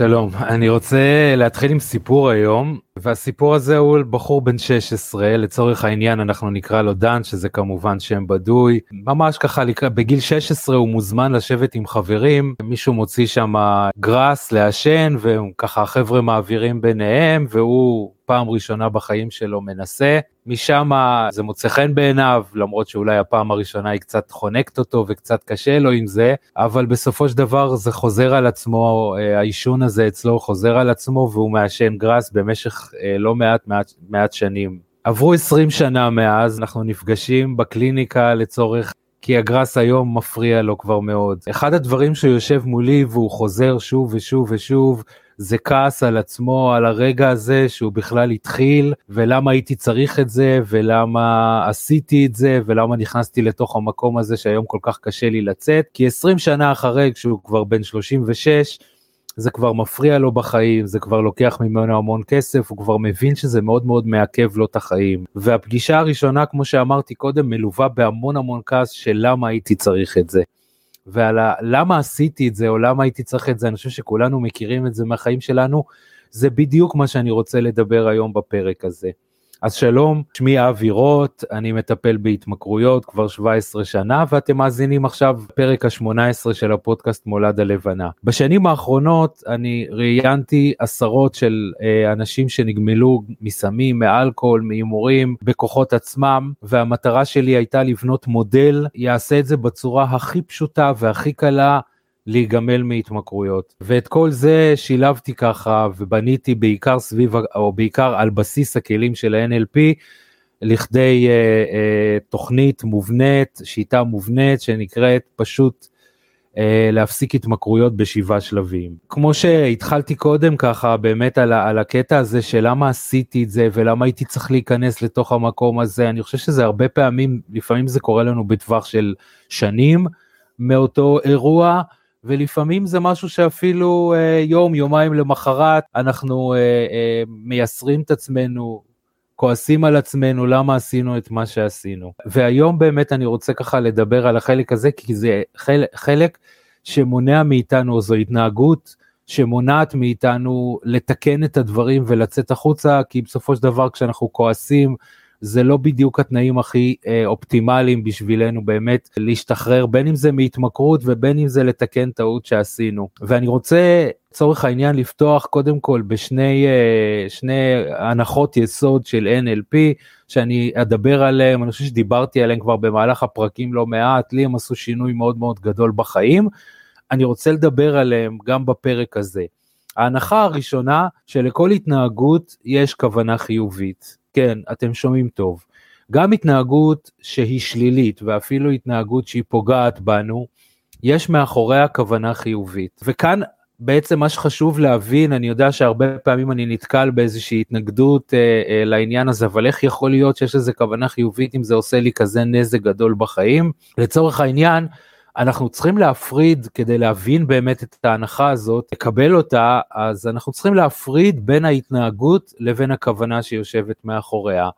שלום, אני רוצה להתחיל עם סיפור היום, והסיפור הזה הוא בחור בן 16, לצורך העניין אנחנו נקרא לו דן, שזה כמובן שם בדוי, ממש ככה בגיל 16 הוא מוזמן לשבת עם חברים, מישהו מוציא שם גראס לעשן, וככה החבר'ה מעבירים ביניהם, והוא פעם ראשונה בחיים שלו מנסה, משם זה מוצא חן בעיניו, למרות שאולי הפעם הראשונה היא קצת חונקת אותו וקצת קשה לו עם זה, אבל בסופו של דבר זה חוזר על עצמו, אה, העישון הזה אצלו חוזר על עצמו והוא מעשן גראס במשך אה, לא מעט מעט, מעט שנים. עברו 20 שנה מאז, אנחנו נפגשים בקליניקה לצורך כי הגראס היום מפריע לו כבר מאוד. אחד הדברים שיושב מולי והוא חוזר שוב ושוב ושוב, זה כעס על עצמו, על הרגע הזה שהוא בכלל התחיל, ולמה הייתי צריך את זה, ולמה עשיתי את זה, ולמה נכנסתי לתוך המקום הזה שהיום כל כך קשה לי לצאת, כי 20 שנה אחרי, כשהוא כבר בן 36, זה כבר מפריע לו בחיים, זה כבר לוקח ממנו המון כסף, הוא כבר מבין שזה מאוד מאוד מעכב לו את החיים. והפגישה הראשונה, כמו שאמרתי קודם, מלווה בהמון המון כעס של למה הייתי צריך את זה. ועל ה, למה עשיתי את זה או למה הייתי צריך את זה, אני חושב שכולנו מכירים את זה מהחיים שלנו, זה בדיוק מה שאני רוצה לדבר היום בפרק הזה. אז שלום, שמי אבי רוט, אני מטפל בהתמכרויות כבר 17 שנה, ואתם מאזינים עכשיו פרק ה-18 של הפודקאסט מולד הלבנה. בשנים האחרונות אני ראיינתי עשרות של אה, אנשים שנגמלו מסמים, מאלכוהול, מהימורים, בכוחות עצמם, והמטרה שלי הייתה לבנות מודל, יעשה את זה בצורה הכי פשוטה והכי קלה. להיגמל מהתמכרויות. ואת כל זה שילבתי ככה ובניתי בעיקר סביב, או בעיקר על בסיס הכלים של ה-NLP, לכדי אה, אה, תוכנית מובנית, שיטה מובנית שנקראת פשוט אה, להפסיק התמכרויות בשבעה שלבים. כמו שהתחלתי קודם ככה באמת על, על הקטע הזה של למה עשיתי את זה ולמה הייתי צריך להיכנס לתוך המקום הזה, אני חושב שזה הרבה פעמים, לפעמים זה קורה לנו בטווח של שנים מאותו אירוע. ולפעמים זה משהו שאפילו אה, יום, יומיים למחרת אנחנו אה, אה, מייסרים את עצמנו, כועסים על עצמנו למה עשינו את מה שעשינו. והיום באמת אני רוצה ככה לדבר על החלק הזה, כי זה חלק, חלק שמונע מאיתנו, זו התנהגות שמונעת מאיתנו לתקן את הדברים ולצאת החוצה, כי בסופו של דבר כשאנחנו כועסים, זה לא בדיוק התנאים הכי אה, אופטימליים בשבילנו באמת להשתחרר, בין אם זה מהתמכרות ובין אם זה לתקן טעות שעשינו. ואני רוצה, לצורך העניין, לפתוח קודם כל בשני אה, שני הנחות יסוד של NLP, שאני אדבר עליהם, אני חושב שדיברתי עליהם כבר במהלך הפרקים לא מעט, לי הם עשו שינוי מאוד מאוד גדול בחיים. אני רוצה לדבר עליהם גם בפרק הזה. ההנחה הראשונה שלכל התנהגות יש כוונה חיובית. כן, אתם שומעים טוב. גם התנהגות שהיא שלילית ואפילו התנהגות שהיא פוגעת בנו, יש מאחוריה כוונה חיובית. וכאן בעצם מה שחשוב להבין, אני יודע שהרבה פעמים אני נתקל באיזושהי התנגדות אה, אה, לעניין הזה, אבל איך יכול להיות שיש לזה כוונה חיובית אם זה עושה לי כזה נזק גדול בחיים? לצורך העניין, אנחנו צריכים להפריד כדי להבין באמת את ההנחה הזאת, לקבל אותה, אז אנחנו צריכים להפריד בין ההתנהגות לבין הכוונה שיושבת מאחוריה.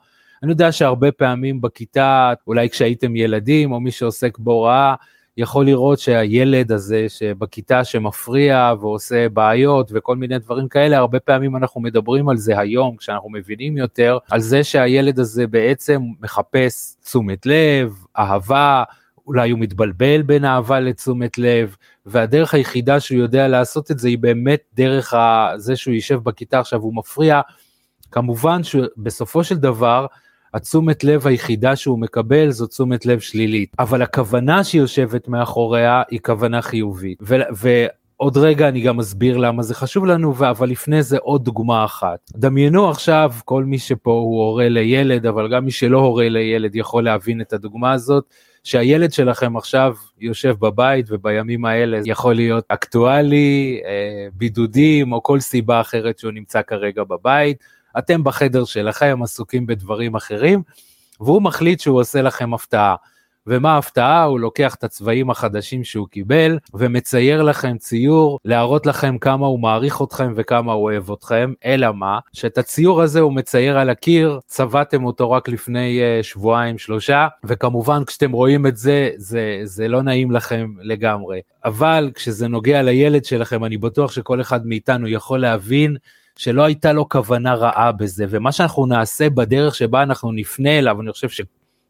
אני יודע שהרבה פעמים בכיתה, אולי כשהייתם ילדים או מי שעוסק בהוראה, יכול לראות שהילד הזה שבכיתה שמפריע ועושה בעיות וכל מיני דברים כאלה, הרבה פעמים אנחנו מדברים על זה היום, כשאנחנו מבינים יותר, על זה שהילד הזה בעצם מחפש תשומת לב, אהבה, אולי הוא מתבלבל בין אהבה לתשומת לב, והדרך היחידה שהוא יודע לעשות את זה היא באמת דרך זה שהוא יישב בכיתה עכשיו הוא מפריע. כמובן שבסופו של דבר, התשומת לב היחידה שהוא מקבל זו תשומת לב שלילית, אבל הכוונה שיושבת מאחוריה היא כוונה חיובית. ו- ועוד רגע אני גם אסביר למה זה חשוב לנו, אבל לפני זה עוד דוגמה אחת. דמיינו עכשיו, כל מי שפה הוא הורה לילד, אבל גם מי שלא הורה לילד יכול להבין את הדוגמה הזאת. שהילד שלכם עכשיו יושב בבית ובימים האלה יכול להיות אקטואלי, אה, בידודים או כל סיבה אחרת שהוא נמצא כרגע בבית, אתם בחדר שלכם עסוקים בדברים אחרים, והוא מחליט שהוא עושה לכם הפתעה. ומה ההפתעה? הוא לוקח את הצבעים החדשים שהוא קיבל ומצייר לכם ציור להראות לכם כמה הוא מעריך אתכם וכמה הוא אוהב אתכם, אלא מה? שאת הציור הזה הוא מצייר על הקיר, צבעתם אותו רק לפני uh, שבועיים שלושה, וכמובן כשאתם רואים את זה, זה, זה לא נעים לכם לגמרי. אבל כשזה נוגע לילד שלכם, אני בטוח שכל אחד מאיתנו יכול להבין שלא הייתה לו כוונה רעה בזה, ומה שאנחנו נעשה בדרך שבה אנחנו נפנה אליו, אני חושב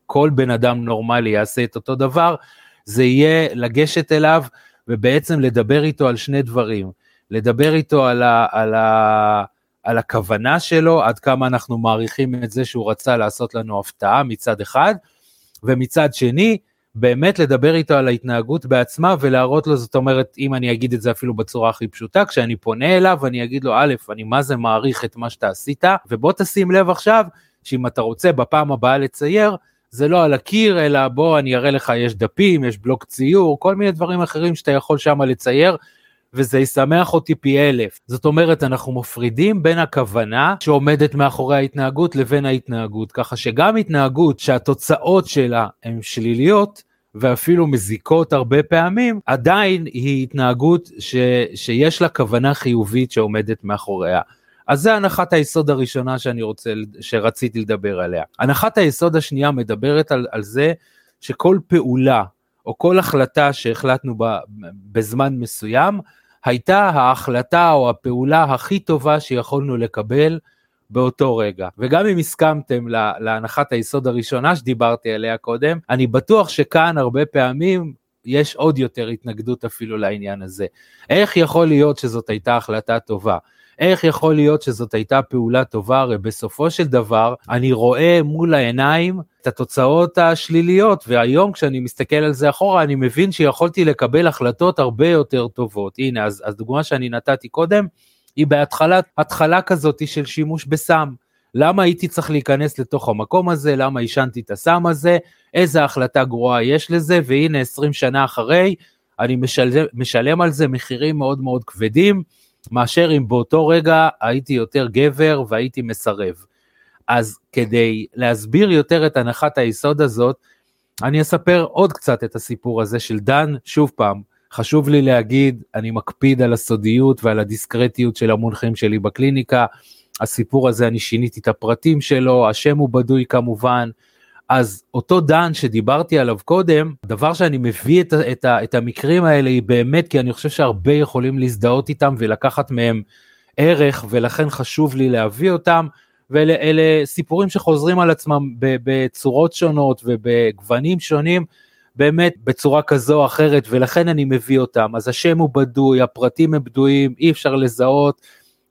שכל בן אדם נורמלי יעשה את אותו דבר, זה יהיה לגשת אליו ובעצם לדבר איתו על שני דברים. לדבר איתו על, ה, על, ה, על הכוונה שלו, עד כמה אנחנו מעריכים את זה שהוא רצה לעשות לנו הפתעה מצד אחד, ומצד שני, באמת לדבר איתו על ההתנהגות בעצמה ולהראות לו, זאת אומרת, אם אני אגיד את זה אפילו בצורה הכי פשוטה, כשאני פונה אליו אני אגיד לו, א', אני מה זה מעריך את מה שאתה עשית, ובוא תשים לב עכשיו, שאם אתה רוצה בפעם הבאה לצייר, זה לא על הקיר, אלא בוא אני אראה לך, יש דפים, יש בלוק ציור, כל מיני דברים אחרים שאתה יכול שם לצייר, וזה ישמח אותי פי אלף. זאת אומרת, אנחנו מפרידים בין הכוונה שעומדת מאחורי ההתנהגות לבין ההתנהגות, ככה שגם התנהגות שהתוצאות שלה הן שליליות, ואפילו מזיקות הרבה פעמים, עדיין היא התנהגות ש, שיש לה כוונה חיובית שעומדת מאחוריה. אז זה הנחת היסוד הראשונה שאני רוצה, שרציתי לדבר עליה. הנחת היסוד השנייה מדברת על, על זה שכל פעולה או כל החלטה שהחלטנו בה בזמן מסוים, הייתה ההחלטה או הפעולה הכי טובה שיכולנו לקבל באותו רגע. וגם אם הסכמתם להנחת היסוד הראשונה שדיברתי עליה קודם, אני בטוח שכאן הרבה פעמים יש עוד יותר התנגדות אפילו לעניין הזה. איך יכול להיות שזאת הייתה החלטה טובה? איך יכול להיות שזאת הייתה פעולה טובה? הרי בסופו של דבר אני רואה מול העיניים את התוצאות השליליות, והיום כשאני מסתכל על זה אחורה, אני מבין שיכולתי לקבל החלטות הרבה יותר טובות. הנה, אז, אז דוגמה שאני נתתי קודם, היא בהתחלה, התחלה כזאת של שימוש בסם. למה הייתי צריך להיכנס לתוך המקום הזה, למה עישנתי את הסם הזה, איזה החלטה גרועה יש לזה, והנה 20 שנה אחרי, אני משלם, משלם על זה מחירים מאוד מאוד כבדים, מאשר אם באותו רגע הייתי יותר גבר והייתי מסרב. אז כדי להסביר יותר את הנחת היסוד הזאת, אני אספר עוד קצת את הסיפור הזה של דן, שוב פעם, חשוב לי להגיד, אני מקפיד על הסודיות ועל הדיסקרטיות של המונחים שלי בקליניקה, הסיפור הזה אני שיניתי את הפרטים שלו, השם הוא בדוי כמובן, אז אותו דן שדיברתי עליו קודם, דבר שאני מביא את, את, את המקרים האלה היא באמת כי אני חושב שהרבה יכולים להזדהות איתם ולקחת מהם ערך ולכן חשוב לי להביא אותם. ואלה סיפורים שחוזרים על עצמם בצורות שונות ובגוונים שונים, באמת בצורה כזו או אחרת, ולכן אני מביא אותם. אז השם הוא בדוי, הפרטים הם בדויים, אי אפשר לזהות.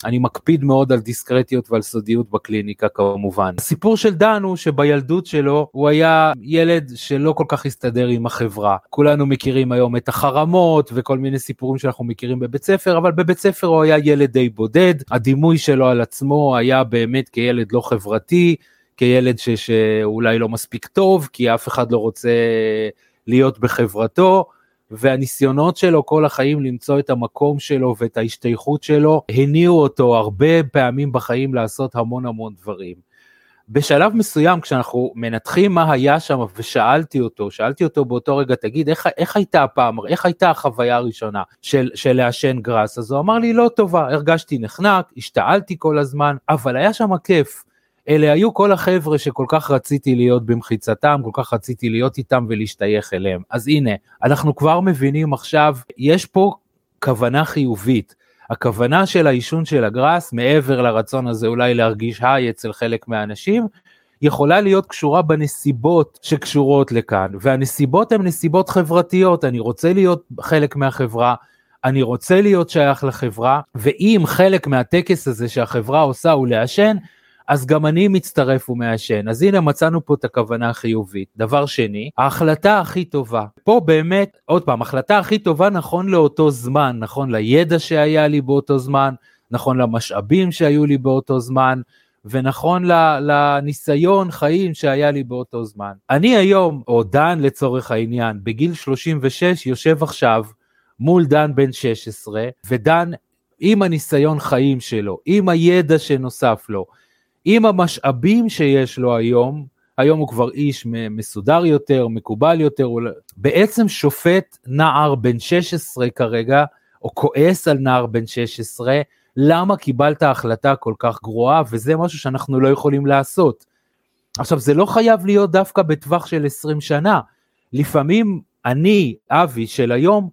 אני מקפיד מאוד על דיסקרטיות ועל סודיות בקליניקה כמובן. הסיפור של דן הוא שבילדות שלו הוא היה ילד שלא כל כך הסתדר עם החברה. כולנו מכירים היום את החרמות וכל מיני סיפורים שאנחנו מכירים בבית ספר, אבל בבית ספר הוא היה ילד די בודד, הדימוי שלו על עצמו היה באמת כילד לא חברתי, כילד ש- שאולי לא מספיק טוב, כי אף אחד לא רוצה להיות בחברתו. והניסיונות שלו כל החיים למצוא את המקום שלו ואת ההשתייכות שלו, הניעו אותו הרבה פעמים בחיים לעשות המון המון דברים. בשלב מסוים כשאנחנו מנתחים מה היה שם ושאלתי אותו, שאלתי אותו באותו רגע, תגיד, איך, איך הייתה הפעם, איך הייתה החוויה הראשונה של, של לעשן גראס? אז הוא אמר לי, לא טובה, הרגשתי נחנק, השתעלתי כל הזמן, אבל היה שם כיף. אלה היו כל החבר'ה שכל כך רציתי להיות במחיצתם, כל כך רציתי להיות איתם ולהשתייך אליהם. אז הנה, אנחנו כבר מבינים עכשיו, יש פה כוונה חיובית. הכוונה של העישון של הגראס, מעבר לרצון הזה אולי להרגיש היי אצל חלק מהאנשים, יכולה להיות קשורה בנסיבות שקשורות לכאן, והנסיבות הן נסיבות חברתיות, אני רוצה להיות חלק מהחברה, אני רוצה להיות שייך לחברה, ואם חלק מהטקס הזה שהחברה עושה הוא לעשן, אז גם אני מצטרף ומעשן. אז הנה מצאנו פה את הכוונה החיובית. דבר שני, ההחלטה הכי טובה. פה באמת, עוד פעם, החלטה הכי טובה נכון לאותו זמן, נכון לידע שהיה לי באותו זמן, נכון למשאבים שהיו לי באותו זמן, ונכון לניסיון חיים שהיה לי באותו זמן. אני היום, או דן לצורך העניין, בגיל 36 יושב עכשיו מול דן בן 16, ודן עם הניסיון חיים שלו, עם הידע שנוסף לו, עם המשאבים שיש לו היום, היום הוא כבר איש מסודר יותר, מקובל יותר. לא- בעצם שופט נער בן 16 כרגע, או כועס על נער בן 16, למה קיבלת החלטה כל כך גרועה, וזה משהו שאנחנו לא יכולים לעשות. עכשיו, זה לא חייב להיות דווקא בטווח של 20 שנה. לפעמים אני, אבי של היום,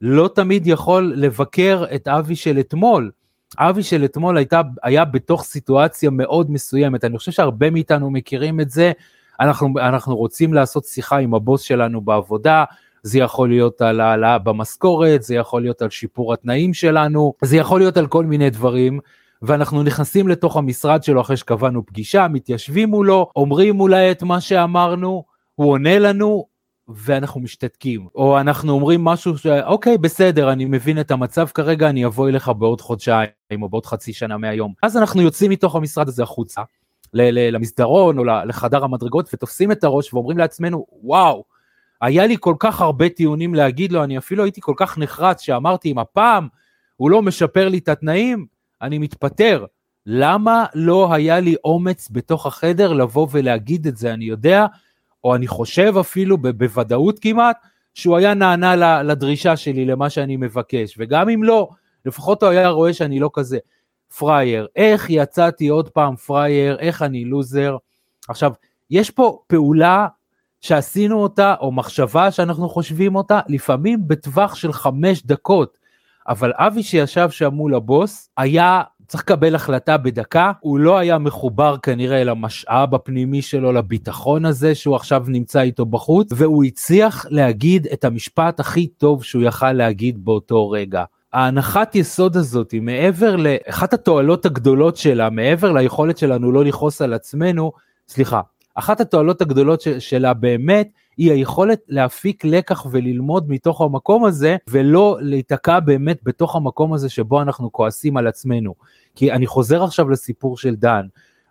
לא תמיד יכול לבקר את אבי של אתמול. אבי של אתמול הייתה, היה בתוך סיטואציה מאוד מסוימת, אני חושב שהרבה מאיתנו מכירים את זה, אנחנו, אנחנו רוצים לעשות שיחה עם הבוס שלנו בעבודה, זה יכול להיות על העלאה במשכורת, זה יכול להיות על שיפור התנאים שלנו, זה יכול להיות על כל מיני דברים, ואנחנו נכנסים לתוך המשרד שלו אחרי שקבענו פגישה, מתיישבים מולו, אומרים אולי את מה שאמרנו, הוא עונה לנו, ואנחנו משתתקים, או אנחנו אומרים משהו ש... אוקיי, בסדר, אני מבין את המצב כרגע, אני אבוא אליך בעוד חודשיים, או בעוד חצי שנה מהיום. אז אנחנו יוצאים מתוך המשרד הזה החוצה, למסדרון או לחדר המדרגות, ותופסים את הראש ואומרים לעצמנו, וואו, היה לי כל כך הרבה טיעונים להגיד לו, אני אפילו הייתי כל כך נחרץ שאמרתי, אם הפעם הוא לא משפר לי את התנאים, אני מתפטר. למה לא היה לי אומץ בתוך החדר לבוא ולהגיד את זה? אני יודע, או אני חושב אפילו בוודאות כמעט, שהוא היה נענה לדרישה שלי, למה שאני מבקש, וגם אם לא, לפחות הוא היה רואה שאני לא כזה פראייר. איך יצאתי עוד פעם פראייר, איך אני לוזר. עכשיו, יש פה פעולה שעשינו אותה, או מחשבה שאנחנו חושבים אותה, לפעמים בטווח של חמש דקות. אבל אבי שישב שם מול הבוס, היה צריך לקבל החלטה בדקה, הוא לא היה מחובר כנראה למשאב הפנימי שלו, לביטחון הזה שהוא עכשיו נמצא איתו בחוץ, והוא הצליח להגיד את המשפט הכי טוב שהוא יכל להגיד באותו רגע. ההנחת יסוד הזאת היא מעבר לאחת התועלות הגדולות שלה, מעבר ליכולת שלנו לא לכעוס על עצמנו, סליחה, אחת התועלות הגדולות שלה באמת היא היכולת להפיק לקח וללמוד מתוך המקום הזה ולא להיתקע באמת בתוך המקום הזה שבו אנחנו כועסים על עצמנו. כי אני חוזר עכשיו לסיפור של דן,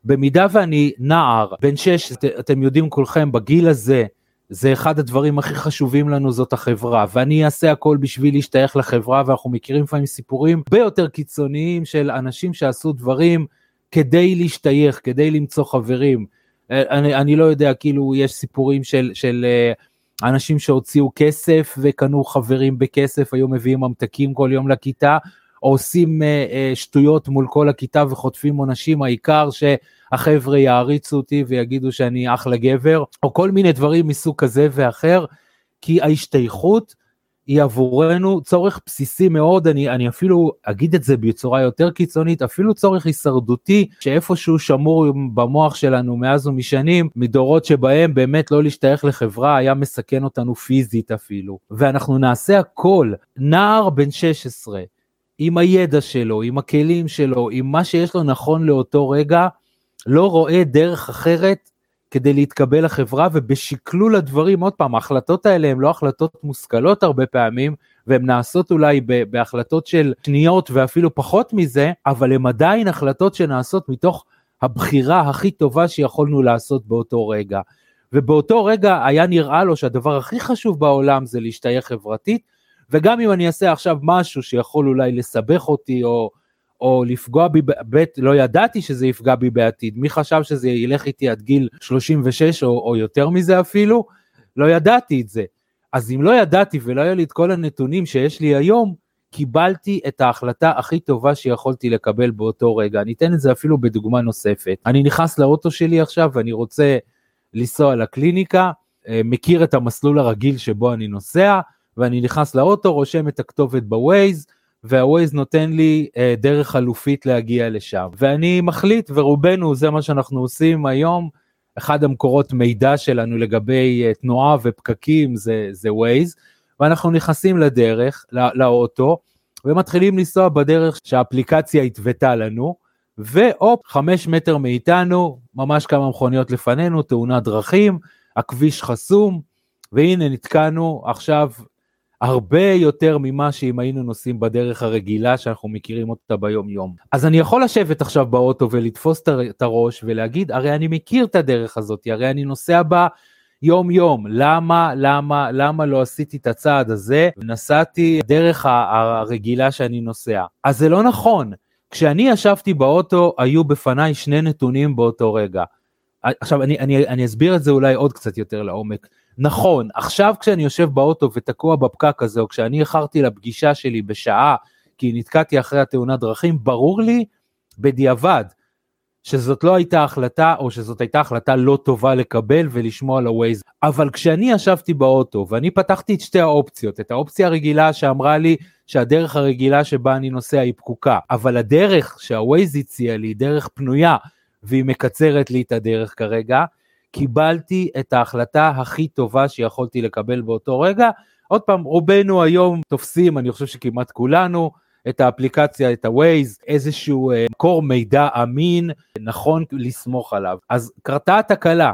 במידה ואני נער, בן שש, את, אתם יודעים כולכם, בגיל הזה, זה אחד הדברים הכי חשובים לנו זאת החברה, ואני אעשה הכל בשביל להשתייך לחברה, ואנחנו מכירים לפעמים סיפורים הרבה יותר קיצוניים של אנשים שעשו דברים כדי להשתייך, כדי למצוא חברים. אני, אני לא יודע, כאילו יש סיפורים של, של אה, אנשים שהוציאו כסף וקנו חברים בכסף, היו מביאים ממתקים כל יום לכיתה, או עושים אה, אה, שטויות מול כל הכיתה וחוטפים עונשים, העיקר שהחבר'ה יעריצו אותי ויגידו שאני אחלה גבר, או כל מיני דברים מסוג כזה ואחר, כי ההשתייכות היא עבורנו צורך בסיסי מאוד, אני, אני אפילו אגיד את זה בצורה יותר קיצונית, אפילו צורך הישרדותי שאיפשהו שמור במוח שלנו מאז ומשנים, מדורות שבהם באמת לא להשתייך לחברה היה מסכן אותנו פיזית אפילו. ואנחנו נעשה הכל, נער בן 16, עם הידע שלו, עם הכלים שלו, עם מה שיש לו נכון לאותו רגע, לא רואה דרך אחרת כדי להתקבל לחברה, ובשקלול הדברים, עוד פעם, ההחלטות האלה הן לא החלטות מושכלות הרבה פעמים, והן נעשות אולי בהחלטות של שניות ואפילו פחות מזה, אבל הן עדיין החלטות שנעשות מתוך הבחירה הכי טובה שיכולנו לעשות באותו רגע. ובאותו רגע היה נראה לו שהדבר הכי חשוב בעולם זה להשתייך חברתית, וגם אם אני אעשה עכשיו משהו שיכול אולי לסבך אותי או, או לפגוע בי, בית, לא ידעתי שזה יפגע בי בעתיד, מי חשב שזה ילך איתי עד גיל 36 או, או יותר מזה אפילו? לא ידעתי את זה. אז אם לא ידעתי ולא היה לי את כל הנתונים שיש לי היום, קיבלתי את ההחלטה הכי טובה שיכולתי לקבל באותו רגע. אני אתן את זה אפילו בדוגמה נוספת. אני נכנס לאוטו שלי עכשיו ואני רוצה לנסוע לקליניקה, אה, מכיר את המסלול הרגיל שבו אני נוסע, ואני נכנס לאוטו, רושם את הכתובת בווייז, והווייז נותן לי אה, דרך חלופית להגיע לשם. ואני מחליט, ורובנו, זה מה שאנחנו עושים היום, אחד המקורות מידע שלנו לגבי אה, תנועה ופקקים זה, זה ווייז, ואנחנו נכנסים לדרך, לא, לאוטו, ומתחילים לנסוע בדרך שהאפליקציה התוותה לנו, והופ, חמש מטר מאיתנו, ממש כמה מכוניות לפנינו, תאונת דרכים, הכביש חסום, והנה נתקענו עכשיו הרבה יותר ממה שאם היינו נוסעים בדרך הרגילה שאנחנו מכירים אותה ביום יום. אז אני יכול לשבת עכשיו באוטו ולתפוס את הראש ולהגיד, הרי אני מכיר את הדרך הזאת, הרי אני נוסע בה יום יום, למה, למה, למה לא עשיתי את הצעד הזה ונסעתי דרך הרגילה שאני נוסע. אז זה לא נכון, כשאני ישבתי באוטו היו בפניי שני נתונים באותו רגע. עכשיו אני, אני, אני אסביר את זה אולי עוד קצת יותר לעומק. נכון, עכשיו כשאני יושב באוטו ותקוע בפקק הזה, או כשאני איחרתי לפגישה שלי בשעה, כי נתקעתי אחרי התאונת דרכים, ברור לי בדיעבד שזאת לא הייתה החלטה, או שזאת הייתה החלטה לא טובה לקבל ולשמוע על ה-Waze. אבל כשאני ישבתי באוטו ואני פתחתי את שתי האופציות, את האופציה הרגילה שאמרה לי שהדרך הרגילה שבה אני נוסע היא פקוקה, אבל הדרך שה-Waze הציע לי היא דרך פנויה, והיא מקצרת לי את הדרך כרגע, קיבלתי את ההחלטה הכי טובה שיכולתי לקבל באותו רגע. עוד פעם, רובנו היום תופסים, אני חושב שכמעט כולנו, את האפליקציה, את ה-Waze, איזשהו אה, מקור מידע אמין, נכון לסמוך עליו. אז קרתה התקלה,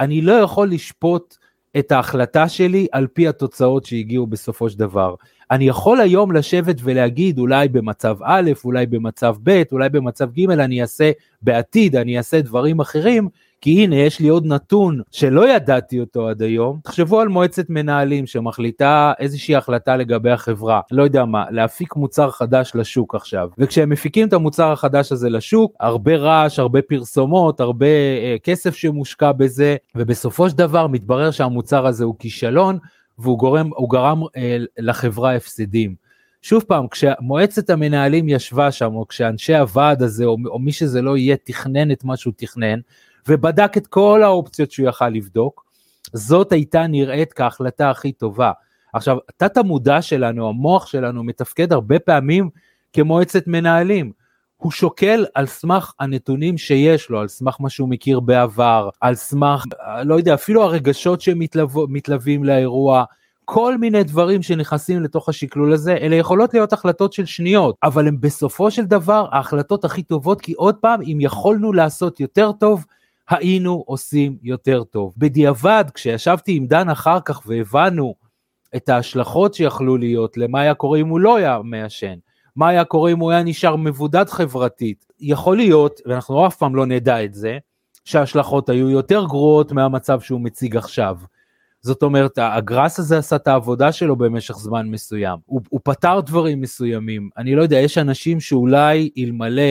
אני לא יכול לשפוט את ההחלטה שלי על פי התוצאות שהגיעו בסופו של דבר. אני יכול היום לשבת ולהגיד אולי במצב א', אולי במצב ב', אולי במצב ג', אני אעשה בעתיד, אני אעשה דברים אחרים, כי הנה יש לי עוד נתון שלא ידעתי אותו עד היום. תחשבו על מועצת מנהלים שמחליטה איזושהי החלטה לגבי החברה, לא יודע מה, להפיק מוצר חדש לשוק עכשיו. וכשהם מפיקים את המוצר החדש הזה לשוק, הרבה רעש, הרבה פרסומות, הרבה אה, כסף שמושקע בזה, ובסופו של דבר מתברר שהמוצר הזה הוא כישלון, והוא גורם, גרם אה, לחברה הפסדים. שוב פעם, כשמועצת המנהלים ישבה שם, או כשאנשי הוועד הזה, או, או מי שזה לא יהיה, תכנן את מה שהוא תכנן, ובדק את כל האופציות שהוא יכל לבדוק, זאת הייתה נראית כהחלטה הכי טובה. עכשיו, תת המודע שלנו, המוח שלנו, מתפקד הרבה פעמים כמועצת מנהלים. הוא שוקל על סמך הנתונים שיש לו, על סמך מה שהוא מכיר בעבר, על סמך, לא יודע, אפילו הרגשות שמתלווים לאירוע, כל מיני דברים שנכנסים לתוך השקלול הזה, אלה יכולות להיות החלטות של שניות, אבל הן בסופו של דבר ההחלטות הכי טובות, כי עוד פעם, אם יכולנו לעשות יותר טוב, היינו עושים יותר טוב. בדיעבד, כשישבתי עם דן אחר כך והבנו את ההשלכות שיכלו להיות למה היה קורה אם הוא לא היה מעשן, מה היה קורה אם הוא היה נשאר מבודד חברתית, יכול להיות, ואנחנו אף פעם לא נדע את זה, שההשלכות היו יותר גרועות מהמצב שהוא מציג עכשיו. זאת אומרת, הגראס הזה עשה את העבודה שלו במשך זמן מסוים. הוא, הוא פתר דברים מסוימים. אני לא יודע, יש אנשים שאולי אלמלא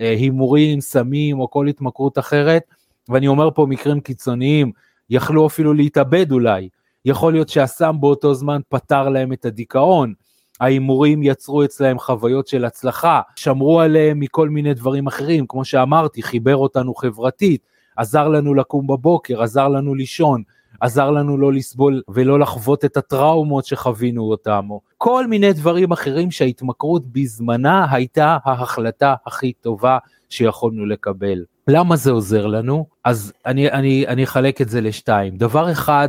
אה, הימורים, סמים או כל התמכרות אחרת, ואני אומר פה מקרים קיצוניים, יכלו אפילו להתאבד אולי. יכול להיות שהסם באותו זמן פתר להם את הדיכאון. ההימורים יצרו אצלהם חוויות של הצלחה, שמרו עליהם מכל מיני דברים אחרים, כמו שאמרתי, חיבר אותנו חברתית, עזר לנו לקום בבוקר, עזר לנו לישון, עזר לנו לא לסבול ולא לחוות את הטראומות שחווינו אותם, או כל מיני דברים אחרים שההתמכרות בזמנה הייתה ההחלטה הכי טובה שיכולנו לקבל. למה זה עוזר לנו? אז אני, אני, אני אחלק את זה לשתיים. דבר אחד,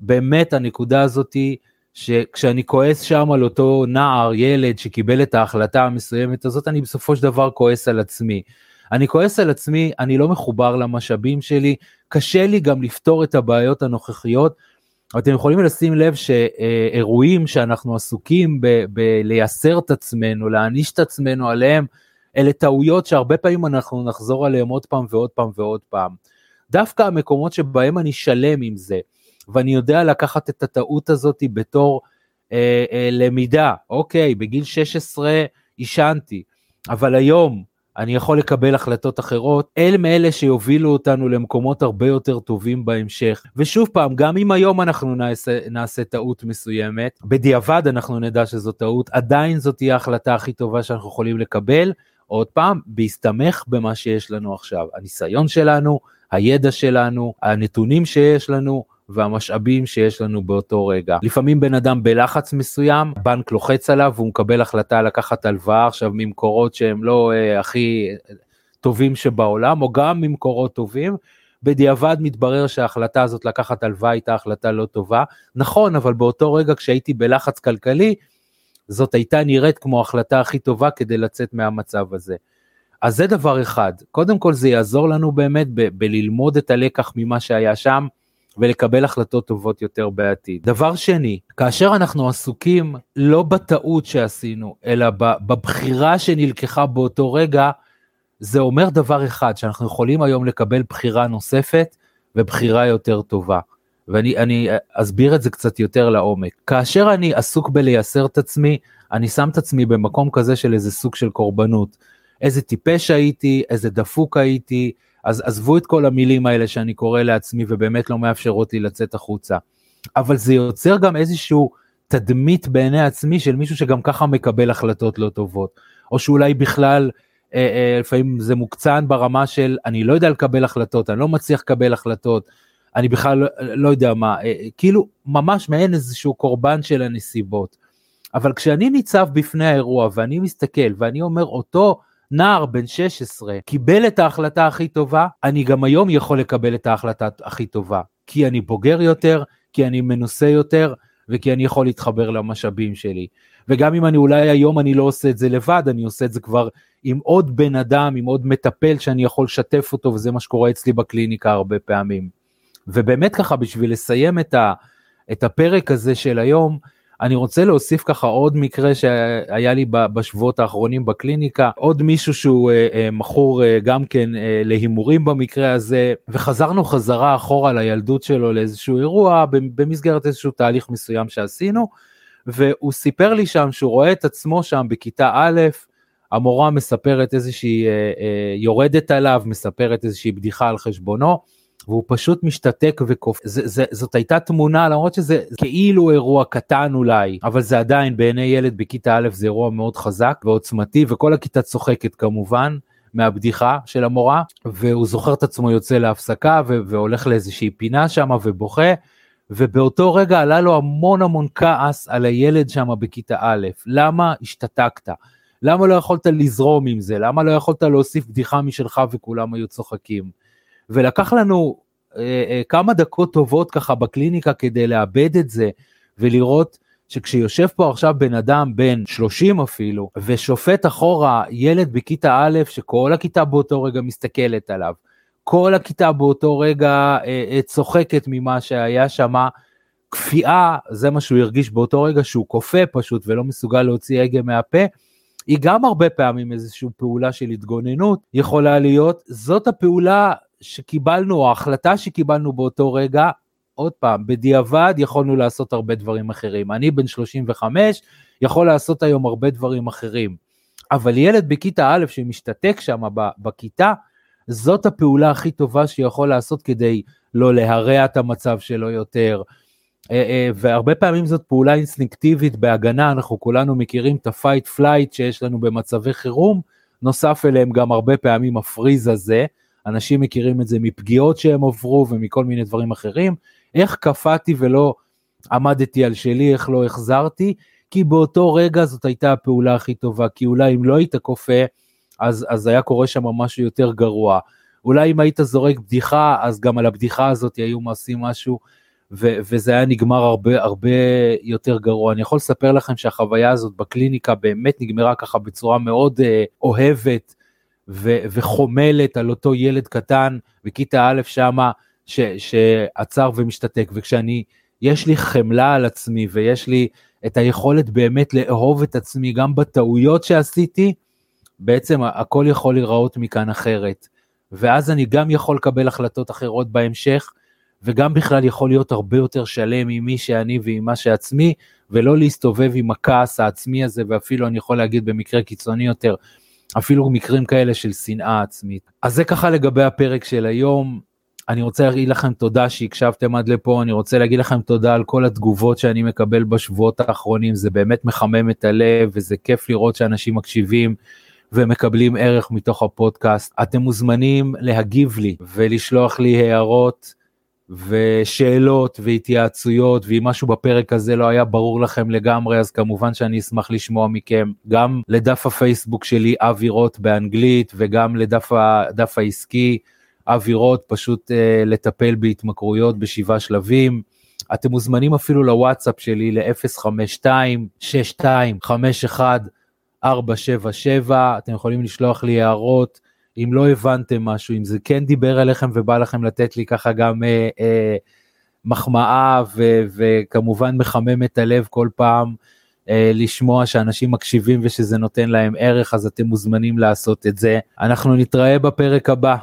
באמת הנקודה הזאתי, שכשאני כועס שם על אותו נער, ילד שקיבל את ההחלטה המסוימת הזאת, אני בסופו של דבר כועס על עצמי. אני כועס על עצמי, אני לא מחובר למשאבים שלי, קשה לי גם לפתור את הבעיות הנוכחיות. אתם יכולים לשים לב שאירועים שאנחנו עסוקים בלייסר את עצמנו, להעניש את עצמנו עליהם, אלה טעויות שהרבה פעמים אנחנו נחזור עליהם עוד פעם ועוד פעם ועוד פעם. דווקא המקומות שבהם אני שלם עם זה, ואני יודע לקחת את הטעות הזאת בתור אה, אה, למידה, אוקיי, בגיל 16 עישנתי, אבל היום אני יכול לקבל החלטות אחרות, אל מאלה שיובילו אותנו למקומות הרבה יותר טובים בהמשך. ושוב פעם, גם אם היום אנחנו נעשה, נעשה טעות מסוימת, בדיעבד אנחנו נדע שזו טעות, עדיין זאת תהיה ההחלטה הכי טובה שאנחנו יכולים לקבל, עוד פעם, בהסתמך במה שיש לנו עכשיו. הניסיון שלנו, הידע שלנו, הנתונים שיש לנו, והמשאבים שיש לנו באותו רגע. לפעמים בן אדם בלחץ מסוים, בנק לוחץ עליו והוא מקבל החלטה לקחת הלוואה עכשיו ממקורות שהם לא אה, הכי טובים שבעולם, או גם ממקורות טובים, בדיעבד מתברר שההחלטה הזאת לקחת הלוואה הייתה החלטה לא טובה. נכון, אבל באותו רגע כשהייתי בלחץ כלכלי, זאת הייתה נראית כמו ההחלטה הכי טובה כדי לצאת מהמצב הזה. אז זה דבר אחד, קודם כל זה יעזור לנו באמת ב- בללמוד את הלקח ממה שהיה שם ולקבל החלטות טובות יותר בעתיד. דבר שני, כאשר אנחנו עסוקים לא בטעות שעשינו, אלא בבחירה שנלקחה באותו רגע, זה אומר דבר אחד, שאנחנו יכולים היום לקבל בחירה נוספת ובחירה יותר טובה. ואני אסביר את זה קצת יותר לעומק. כאשר אני עסוק בלייסר את עצמי, אני שם את עצמי במקום כזה של איזה סוג של קורבנות. איזה טיפש הייתי, איזה דפוק הייתי, אז עזבו את כל המילים האלה שאני קורא לעצמי ובאמת לא מאפשרות לי לצאת החוצה. אבל זה יוצר גם איזשהו תדמית בעיני עצמי של מישהו שגם ככה מקבל החלטות לא טובות, או שאולי בכלל אה, אה, לפעמים זה מוקצן ברמה של אני לא יודע לקבל החלטות, אני לא מצליח לקבל החלטות, אני בכלל לא, לא יודע מה, אה, כאילו ממש מעין איזשהו קורבן של הנסיבות. אבל כשאני ניצב בפני האירוע ואני מסתכל ואני אומר אותו נער בן 16 קיבל את ההחלטה הכי טובה, אני גם היום יכול לקבל את ההחלטה הכי טובה, כי אני בוגר יותר, כי אני מנוסה יותר, וכי אני יכול להתחבר למשאבים שלי. וגם אם אני אולי היום אני לא עושה את זה לבד, אני עושה את זה כבר עם עוד בן אדם, עם עוד מטפל שאני יכול לשתף אותו, וזה מה שקורה אצלי בקליניקה הרבה פעמים. ובאמת ככה, בשביל לסיים את, ה, את הפרק הזה של היום, אני רוצה להוסיף ככה עוד מקרה שהיה לי בשבועות האחרונים בקליניקה, עוד מישהו שהוא אה, אה, מכור אה, גם כן להימורים במקרה הזה, וחזרנו חזרה אחורה לילדות שלו לאיזשהו אירוע במסגרת איזשהו תהליך מסוים שעשינו, והוא סיפר לי שם שהוא רואה את עצמו שם בכיתה א', המורה מספרת איזושהי, יורדת עליו, מספרת איזושהי בדיחה על חשבונו, והוא פשוט משתתק וקופ... זאת הייתה תמונה למרות שזה כאילו אירוע קטן אולי אבל זה עדיין בעיני ילד בכיתה א' זה אירוע מאוד חזק ועוצמתי וכל הכיתה צוחקת כמובן מהבדיחה של המורה והוא זוכר את עצמו יוצא להפסקה ו- והולך לאיזושהי פינה שם ובוכה ובאותו רגע עלה לו המון המון כעס על הילד שם בכיתה א', למה השתתקת? למה לא יכולת לזרום עם זה? למה לא יכולת להוסיף בדיחה משלך וכולם היו צוחקים? ולקח לנו אה, אה, כמה דקות טובות ככה בקליניקה כדי לאבד את זה ולראות שכשיושב פה עכשיו בן אדם בן 30 אפילו ושופט אחורה ילד בכיתה א' שכל הכיתה באותו רגע מסתכלת עליו, כל הכיתה באותו רגע אה, אה, צוחקת ממה שהיה שם, כפייה, זה מה שהוא הרגיש באותו רגע שהוא כופה פשוט ולא מסוגל להוציא הגה מהפה, היא גם הרבה פעמים איזושהי פעולה של התגוננות יכולה להיות, זאת הפעולה שקיבלנו, או ההחלטה שקיבלנו באותו רגע, עוד פעם, בדיעבד יכולנו לעשות הרבה דברים אחרים. אני בן 35, יכול לעשות היום הרבה דברים אחרים. אבל ילד בכיתה א' שמשתתק שם בכיתה, זאת הפעולה הכי טובה שיכול לעשות כדי לא להרע את המצב שלו יותר. אה, אה, והרבה פעמים זאת פעולה אינסטינקטיבית בהגנה, אנחנו כולנו מכירים את ה-fight flight שיש לנו במצבי חירום, נוסף אליהם גם הרבה פעמים הפריז הזה, אנשים מכירים את זה מפגיעות שהם עברו ומכל מיני דברים אחרים. איך קפאתי ולא עמדתי על שלי, איך לא החזרתי, כי באותו רגע זאת הייתה הפעולה הכי טובה, כי אולי אם לא היית כופה, אז, אז היה קורה שם משהו יותר גרוע. אולי אם היית זורק בדיחה, אז גם על הבדיחה הזאת היו מעשים משהו, ו- וזה היה נגמר הרבה הרבה יותר גרוע. אני יכול לספר לכם שהחוויה הזאת בקליניקה באמת נגמרה ככה בצורה מאוד אה, אוהבת, ו- וחומלת על אותו ילד קטן בכיתה א' שמה, ש- שעצר ומשתתק, וכשאני, יש לי חמלה על עצמי ויש לי את היכולת באמת לאהוב את עצמי גם בטעויות שעשיתי, בעצם הכל יכול להיראות מכאן אחרת. ואז אני גם יכול לקבל החלטות אחרות בהמשך, וגם בכלל יכול להיות הרבה יותר שלם עם מי שאני ועם מה שעצמי, ולא להסתובב עם הכעס העצמי הזה, ואפילו אני יכול להגיד במקרה קיצוני יותר, אפילו מקרים כאלה של שנאה עצמית. אז זה ככה לגבי הפרק של היום. אני רוצה להגיד לכם תודה שהקשבתם עד לפה, אני רוצה להגיד לכם תודה על כל התגובות שאני מקבל בשבועות האחרונים, זה באמת מחמם את הלב וזה כיף לראות שאנשים מקשיבים ומקבלים ערך מתוך הפודקאסט. אתם מוזמנים להגיב לי ולשלוח לי הערות. ושאלות והתייעצויות ואם משהו בפרק הזה לא היה ברור לכם לגמרי אז כמובן שאני אשמח לשמוע מכם גם לדף הפייסבוק שלי אבי רוט באנגלית וגם לדף העסקי אבי רוט פשוט uh, לטפל בהתמכרויות בשבעה שלבים. אתם מוזמנים אפילו לוואטסאפ שלי ל-052-6251-477 אתם יכולים לשלוח לי הערות אם לא הבנתם משהו, אם זה כן דיבר אליכם ובא לכם לתת לי ככה גם אה, אה, מחמאה ו, וכמובן מחמם את הלב כל פעם אה, לשמוע שאנשים מקשיבים ושזה נותן להם ערך, אז אתם מוזמנים לעשות את זה. אנחנו נתראה בפרק הבא.